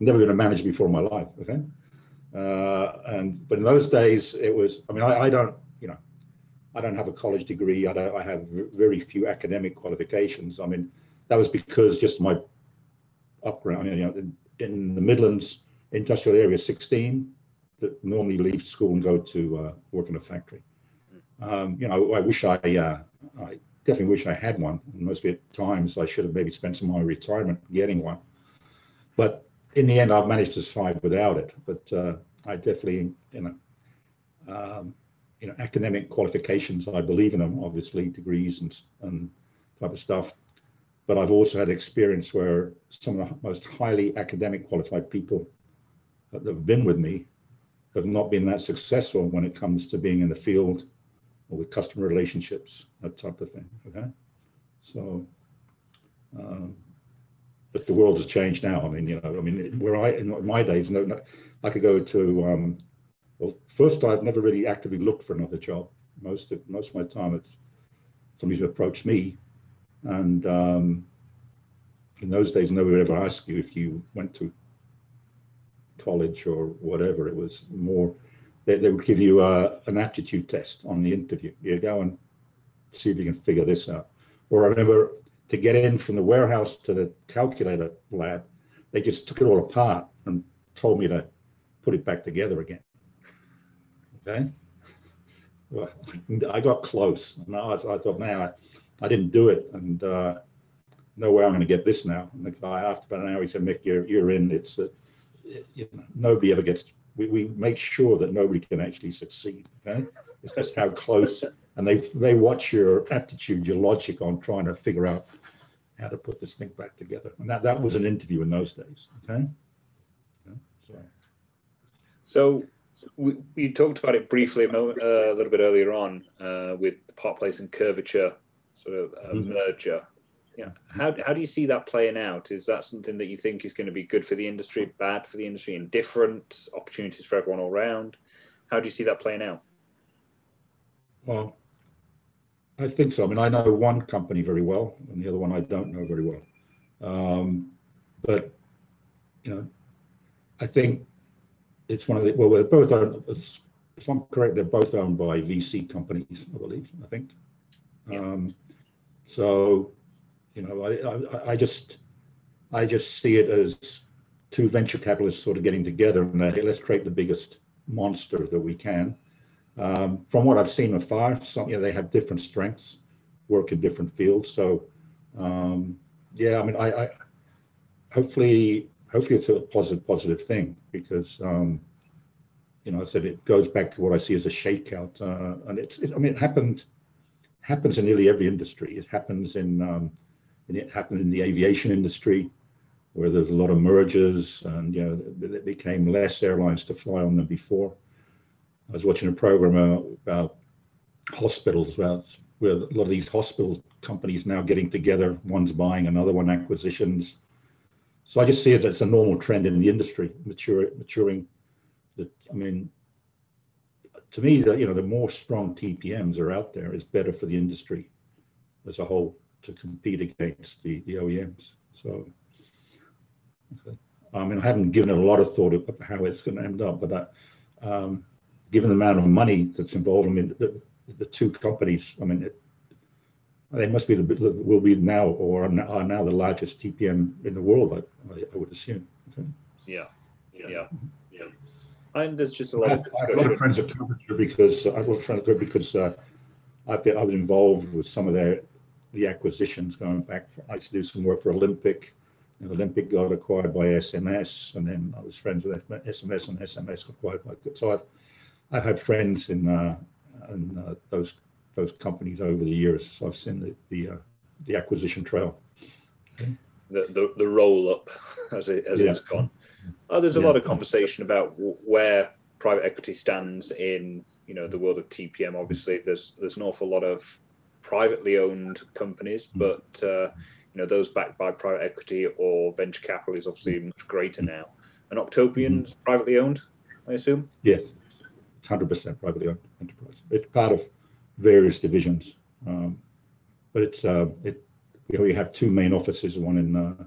B: never going to manage before in my life. Okay, uh, and but in those days it was. I mean, I, I don't, you know, I don't have a college degree. I don't. I have very few academic qualifications. I mean, that was because just my upground, you know, in, in the Midlands industrial area, 16 that normally leave school and go to uh, work in a factory. Um, you know, I wish I, uh, I definitely wish I had one. Most of the times I should have maybe spent some of my retirement getting one. But in the end, I've managed to survive without it. But uh, I definitely, you know, um, you know, academic qualifications, I believe in them, obviously, degrees and, and type of stuff but I've also had experience where some of the most highly academic qualified people that have been with me have not been that successful when it comes to being in the field or with customer relationships, that type of thing. Okay, so, um, but the world has changed now. I mean, you know, I mean, where I in my days, no, no I could go to. Um, well, first, I've never really actively looked for another job. Most of most of my time, it's somebody's approached me and um, in those days, nobody would ever ask you if you went to college or whatever. It was more, they, they would give you a, an aptitude test on the interview. You go and see if you can figure this out. Or I remember to get in from the warehouse to the calculator lab, they just took it all apart and told me to put it back together again. Okay. Well, I got close. And I, I thought, man, I, I didn't do it, and uh, no way I'm going to get this now. And the guy after about an hour, he said, Mick, you're you're in. It's uh, you know, nobody ever gets. We, we make sure that nobody can actually succeed. Okay, it's just how close, and they they watch your aptitude, your logic on trying to figure out how to put this thing back together. And that that was an interview in those days. Okay,
A: so. so we, we talked about it briefly a, moment, uh, a little bit earlier on uh, with the Park Place and curvature sort of a mm-hmm. merger. Yeah. How, how do you see that playing out? Is that something that you think is going to be good for the industry, bad for the industry, indifferent, opportunities for everyone all around? How do you see that playing out?
B: Well, I think so. I mean, I know one company very well, and the other one I don't know very well. Um, but you know, I think it's one of the well, they're both owned. If I'm correct, they're both owned by VC companies, I believe. I think. Yeah. Um, so, you know, I, I, I just I just see it as two venture capitalists sort of getting together and let's create the biggest monster that we can. Um, from what I've seen afar, some you know, they have different strengths, work in different fields. So um, yeah, I mean, I, I, hopefully hopefully it's a positive positive thing because um, you know I said it goes back to what I see as a shakeout, uh, and it's it, I mean it happened happens in nearly every industry. It happens in, um, it happened in the aviation industry, where there's a lot of mergers, and you know it became less airlines to fly on than before. I was watching a program about hospitals, about where a lot of these hospital companies now getting together. One's buying another one, acquisitions. So I just see it as a normal trend in the industry, mature, maturing. I mean, to me, the, you know, the more strong TPMs are out there is better for the industry as a whole to compete against the, the OEMs. So, okay. I mean, I haven't given it a lot of thought of how it's going to end up, but that, um, given the amount of money that's involved, I mean, the, the two companies, I mean, it, they must be the will be now or are now the largest TPM in the world. I, I would assume.
A: Okay. Yeah, yeah, yeah. Yeah and there's just a lot. I,
B: of, I have a lot of friends at Curvature because I have a lot of because uh, I've been, I was involved with some of their the acquisitions going back. For, I used to do some work for Olympic. And Olympic got acquired by SMS, and then I was friends with SMS, and SMS got acquired by. So I've I've had friends in uh, in uh, those those companies over the years. So I've seen the the, uh, the acquisition trail.
A: Okay. The, the the roll up as it as yeah. it's gone. Oh, there's a yeah. lot of conversation about where private equity stands in you know the world of TPM. Obviously, there's there's an awful lot of privately owned companies, mm. but uh, you know those backed by private equity or venture capital is obviously much greater now. And Octopian's mm-hmm. privately owned, I assume.
B: Yes, it's hundred percent privately owned enterprise. It's part of various divisions, um, but it's uh, it. We have two main offices, one in uh,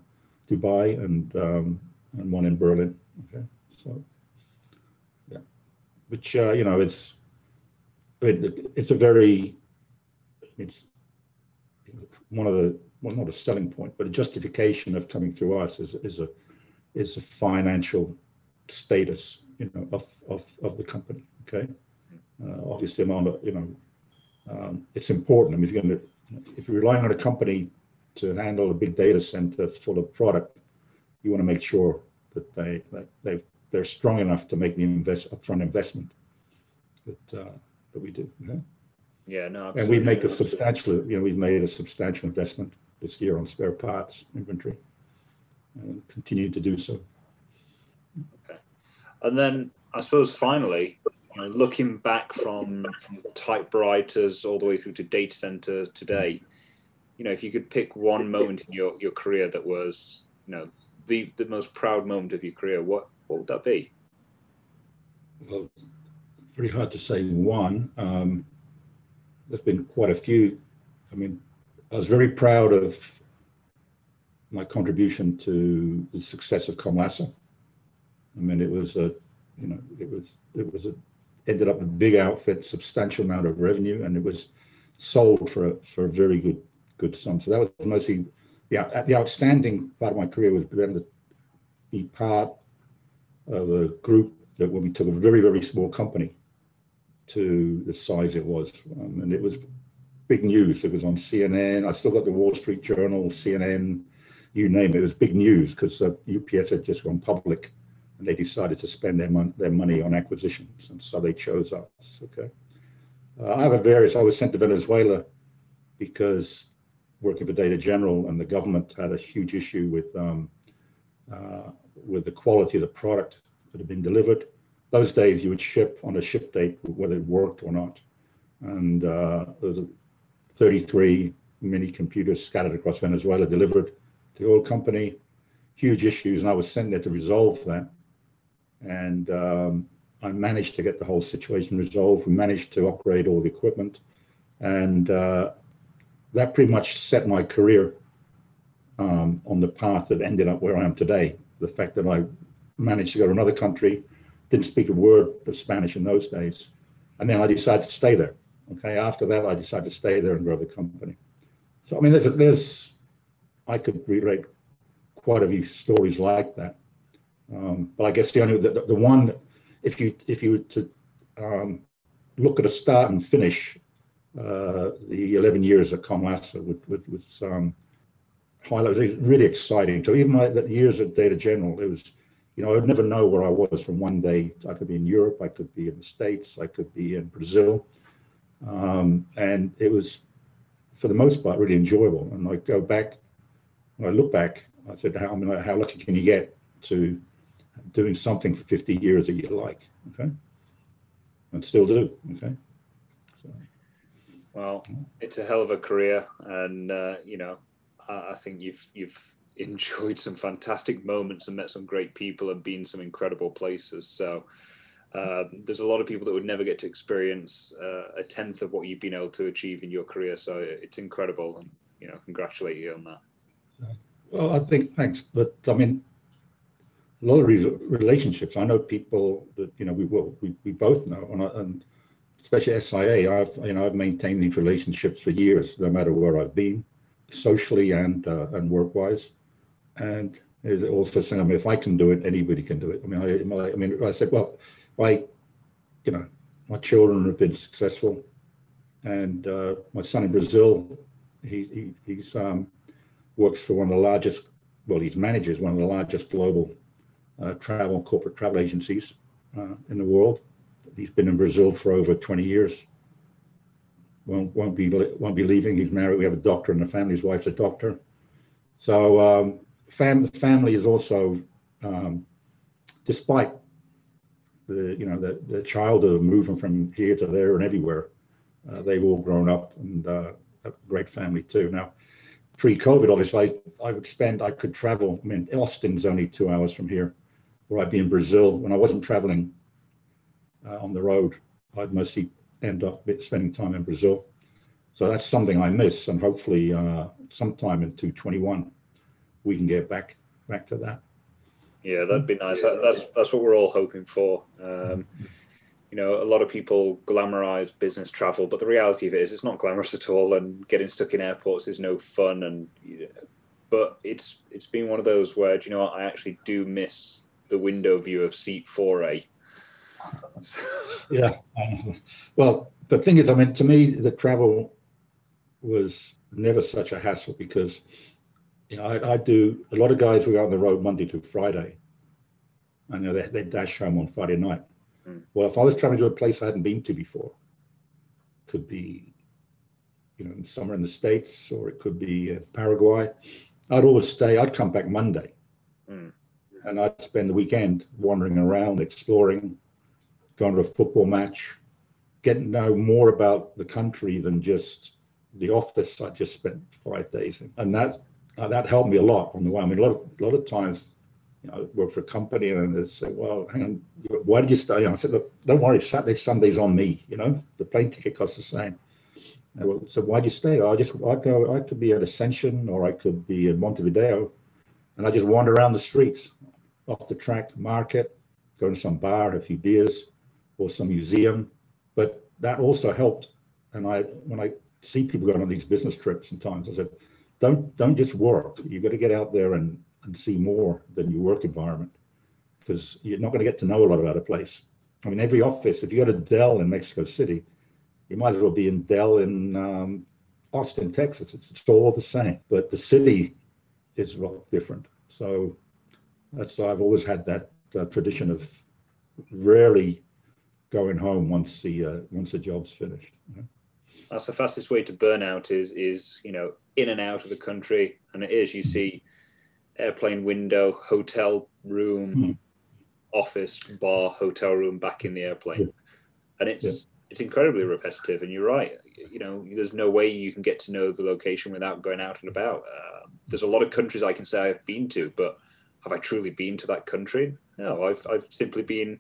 B: Dubai and um, and one in Berlin. Okay, so yeah, which uh, you know it's I mean, it's a very it's one of the well not a selling point but a justification of coming through us is is a is a financial status you know of of, of the company okay? Uh, obviously amount of you know um, it's important. I mean if you're going to if you're relying on a company to handle a big data center full of product you want to make sure that they that they they're strong enough to make the invest upfront investment that uh, that we do.
A: Yeah, no,
B: absolutely. and we make a substantial, you know, we've made a substantial investment this year on spare parts inventory, and continue to do so.
A: Okay, and then I suppose finally, you know, looking back from, from typewriters all the way through to data centers today, you know, if you could pick one moment in your, your career that was, you know, the, the most proud moment of your career, what, what would that be?
B: Well, very hard to say one. Um, there's been quite a few. I mean, I was very proud of my contribution to the success of Comlassa. I mean, it was a, you know, it was it was a ended up a big outfit, substantial amount of revenue, and it was sold for a, for a very good good sum. So that was mostly the the outstanding part of my career was being to be part of a group that when we took a very very small company to the size it was, um, and it was big news. It was on CNN. I still got the Wall Street Journal, CNN, you name it. It was big news because uh, UPS had just gone public and they decided to spend their, mon- their money on acquisitions, and so they chose us. Okay, uh, I have a various. I was sent to Venezuela because working for Data General and the government had a huge issue with um, uh, with the quality of the product that had been delivered. Those days, you would ship on a ship date whether it worked or not, and uh, there was 33 mini computers scattered across Venezuela delivered to the oil company. Huge issues, and I was sent there to resolve that and um, I managed to get the whole situation resolved. We managed to upgrade all the equipment, and uh, that pretty much set my career um, on the path that ended up where I am today. The fact that I managed to go to another country, didn't speak a word of Spanish in those days, and then I decided to stay there. Okay, after that, I decided to stay there and grow the company. So I mean, there's, there's I could relate quite a few stories like that. Um, but I guess the only the, the one, if you if you were to um, look at a start and finish, uh, the 11 years at Comlassa with with, with um, it was really exciting. So even my the years at Data General, it was, you know, I would never know where I was from one day. I could be in Europe, I could be in the States, I could be in Brazil, um, and it was, for the most part, really enjoyable. And I go back, when I look back, I said, how I mean, how lucky can you get to doing something for 50 years that you like, okay? And still do, okay?
A: Well, it's a hell of a career, and uh, you know, I, I think you've you've enjoyed some fantastic moments and met some great people and been some incredible places. So uh, there's a lot of people that would never get to experience uh, a tenth of what you've been able to achieve in your career. So it's incredible, and you know, congratulate you on that.
B: Well, I think thanks, but I mean, a lot of relationships. I know people that you know we will we, we both know, and, and especially SIA. I've you know I've maintained these relationships for years, no matter where I've been, socially and uh, and work wise. And also saying, I mean, if I can do it, anybody can do it. I mean, I, I mean, I said, well, my, you know, my children have been successful, and uh, my son in Brazil, he, he he's um, works for one of the largest. Well, he's manages one of the largest global uh, travel, corporate travel agencies uh, in the world. He's been in Brazil for over 20 years. Won't, won't be won't be leaving. He's married. We have a doctor in the family. His wife's a doctor. So um, fam- family is also, um, despite the you know the the childhood of moving from here to there and everywhere, uh, they've all grown up and uh, a great family too. Now, pre-COVID, obviously, I, I would spend I could travel. I mean, Austin's only two hours from here or I'd be in Brazil when I wasn't traveling uh, on the road. I'd mostly end up spending time in Brazil. So that's something I miss, and hopefully, uh, sometime in 2021, we can get back back to that.
A: Yeah, that'd be nice. That, that's that's what we're all hoping for. Um, you know, a lot of people glamorize business travel, but the reality of it is, it's not glamorous at all. And getting stuck in airports is no fun. And but it's it's been one of those where, do you know what? I actually do miss the window view of seat 4A.
B: yeah. well, the thing is, I mean, to me, the travel was never such a hassle because you know, I, I do a lot of guys who are on the road Monday to Friday, and you know, they, they dash home on Friday night. Mm. Well, if I was traveling to a place I hadn't been to before, could be you know, somewhere in the States or it could be uh, Paraguay. I'd always stay, I'd come back Monday
A: Mm.
B: and I'd spend the weekend wandering around, exploring, going to a football match, getting to know more about the country than just the office I just spent five days in. And that uh, that helped me a lot on the way. I mean, a lot of, a lot of times, you know, I work for a company and they say, well, hang on, why did you stay? I said, look, don't worry, Saturday, Sunday's on me, you know, the plane ticket costs the same. Well, so why'd you stay? I just, I go, I could be at Asunción or I could be in Montevideo and I just wander around the streets off the track market, go to some bar, a few beers or some museum. But that also helped. And I, when I see people going on these business trips sometimes, I said, don't, don't just work. You've got to get out there and, and see more than your work environment because you're not going to get to know a lot about a place. I mean, every office, if you go to Dell in Mexico City, you might as well be in Dell in um, Austin, Texas. It's, it's all the same, but the city is lot different. So that's I've always had that uh, tradition of rarely going home once the uh, once the job's finished. know.
A: That's the fastest way to burnout is is you know in and out of the country, and it is you see airplane window, hotel room,
B: Hmm.
A: office, bar, hotel room, back in the airplane, and it's
B: Yeah.
A: it's incredibly repetitive. And you're right, you know, there's no way you can get to know the location without going out and about. Uh, there's a lot of countries I can say I've been to, but have I truly been to that country? No, I've I've simply been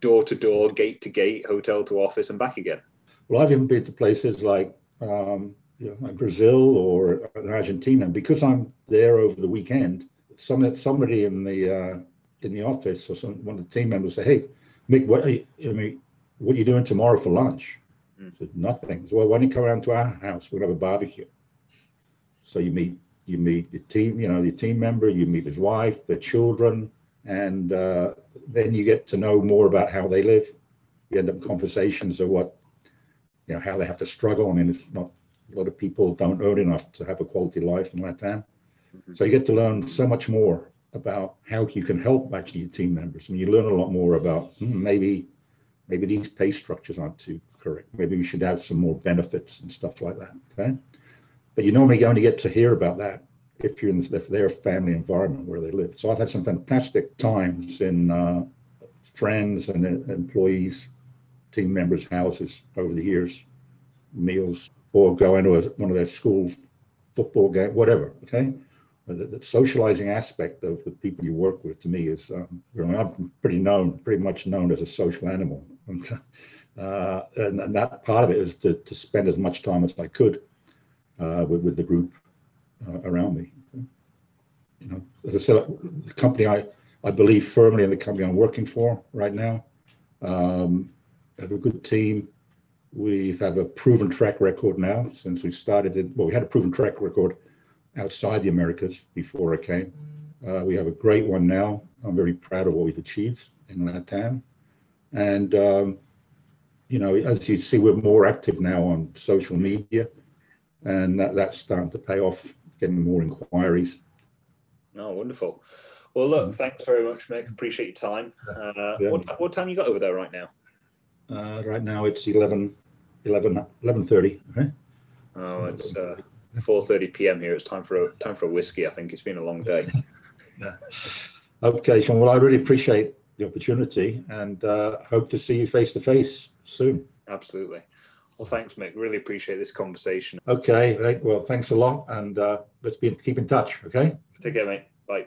A: door to door, gate to gate, hotel to office, and back again.
B: Well, I've even been to places like um, you know, like Brazil or Argentina. And because I'm there over the weekend, some somebody in the uh, in the office or some one of the team members say, "Hey, Mick, what are you, I mean, what are you doing tomorrow for lunch?"
A: Mm.
B: I said, "Nothing." So, well, why don't you come around to our house? We'll have a barbecue. So you meet you meet your team, you know, your team member, you meet his wife, their children, and uh, then you get to know more about how they live. You end up conversations of what you know how they have to struggle. I mean, it's not a lot of people don't earn enough to have a quality life in Latam.
A: Mhm.
B: So you get to learn so much more about how you can help actually your team members, and you learn a lot more about hmm, maybe maybe these pay structures aren't too correct. Maybe we should have some more benefits and stuff like that. Okay, but you normally only get to hear about that if you're in their family environment where they live. So I've had some fantastic times in uh, friends and uh, employees, team members' houses over the years, meals, or go into a, one of their school football game, whatever. Okay, the, socializing aspect of the people you work with to me is, um, I'm pretty known, pretty much known as a social animal, and, uh, and, and that part of it is to, to spend as much time as I could uh, with, with the group uh, around me. You know, as I said, the company I, I believe firmly in the company I'm working for right now. Um, have a good team. We have a proven track record now since we started it. Well, we had a proven track record outside the Americas before I came. Uh, we have a great one now. I'm very proud of what we've achieved in LATAM. And, um, you know, as you see, we're more active now on social media, and that, that's starting to pay off, getting more inquiries.
A: Oh, wonderful. Well, look,
B: Mm.
A: thanks very much, Mick. Appreciate your time. Uh,
B: Yeah.
A: what, what time you got over there right now?
B: Uh, right now it's 11, 11, 11.30. Okay?
A: Oh, it's uh, 4:30 p.m. here. It's time for a time for a whiskey. I think it's been a long day.
B: Okay, Sean. Well, I really appreciate the opportunity and uh, hope to see you face to face soon.
A: Absolutely. Well, thanks, Mick. Really appreciate this conversation.
B: Okay. right, Well, thanks a lot, and uh, let's be keep in touch. Okay.
A: Take care, mate. Bye.